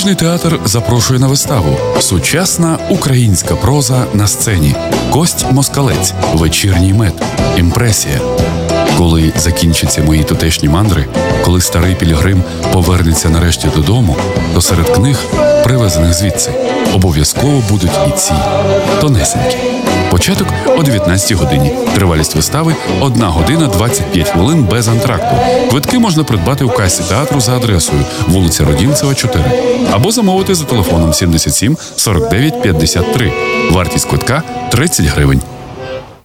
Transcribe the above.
Молодіжний театр запрошує на виставу Сучасна українська проза на сцені. Кость Москалець, вечірній мед, імпресія. Коли закінчаться мої тутешні мандри, коли старий пілігрим повернеться нарешті додому, то серед книг, привезених звідси, обов'язково будуть і ці тонесенькі. Початок о 19 годині. Тривалість вистави 1 година 25 хвилин без антракту. Квитки можна придбати у касі театру за адресою вулиця Родінцева, 4 або замовити за телефоном 77 49 53. Вартість квитка 30 гривень.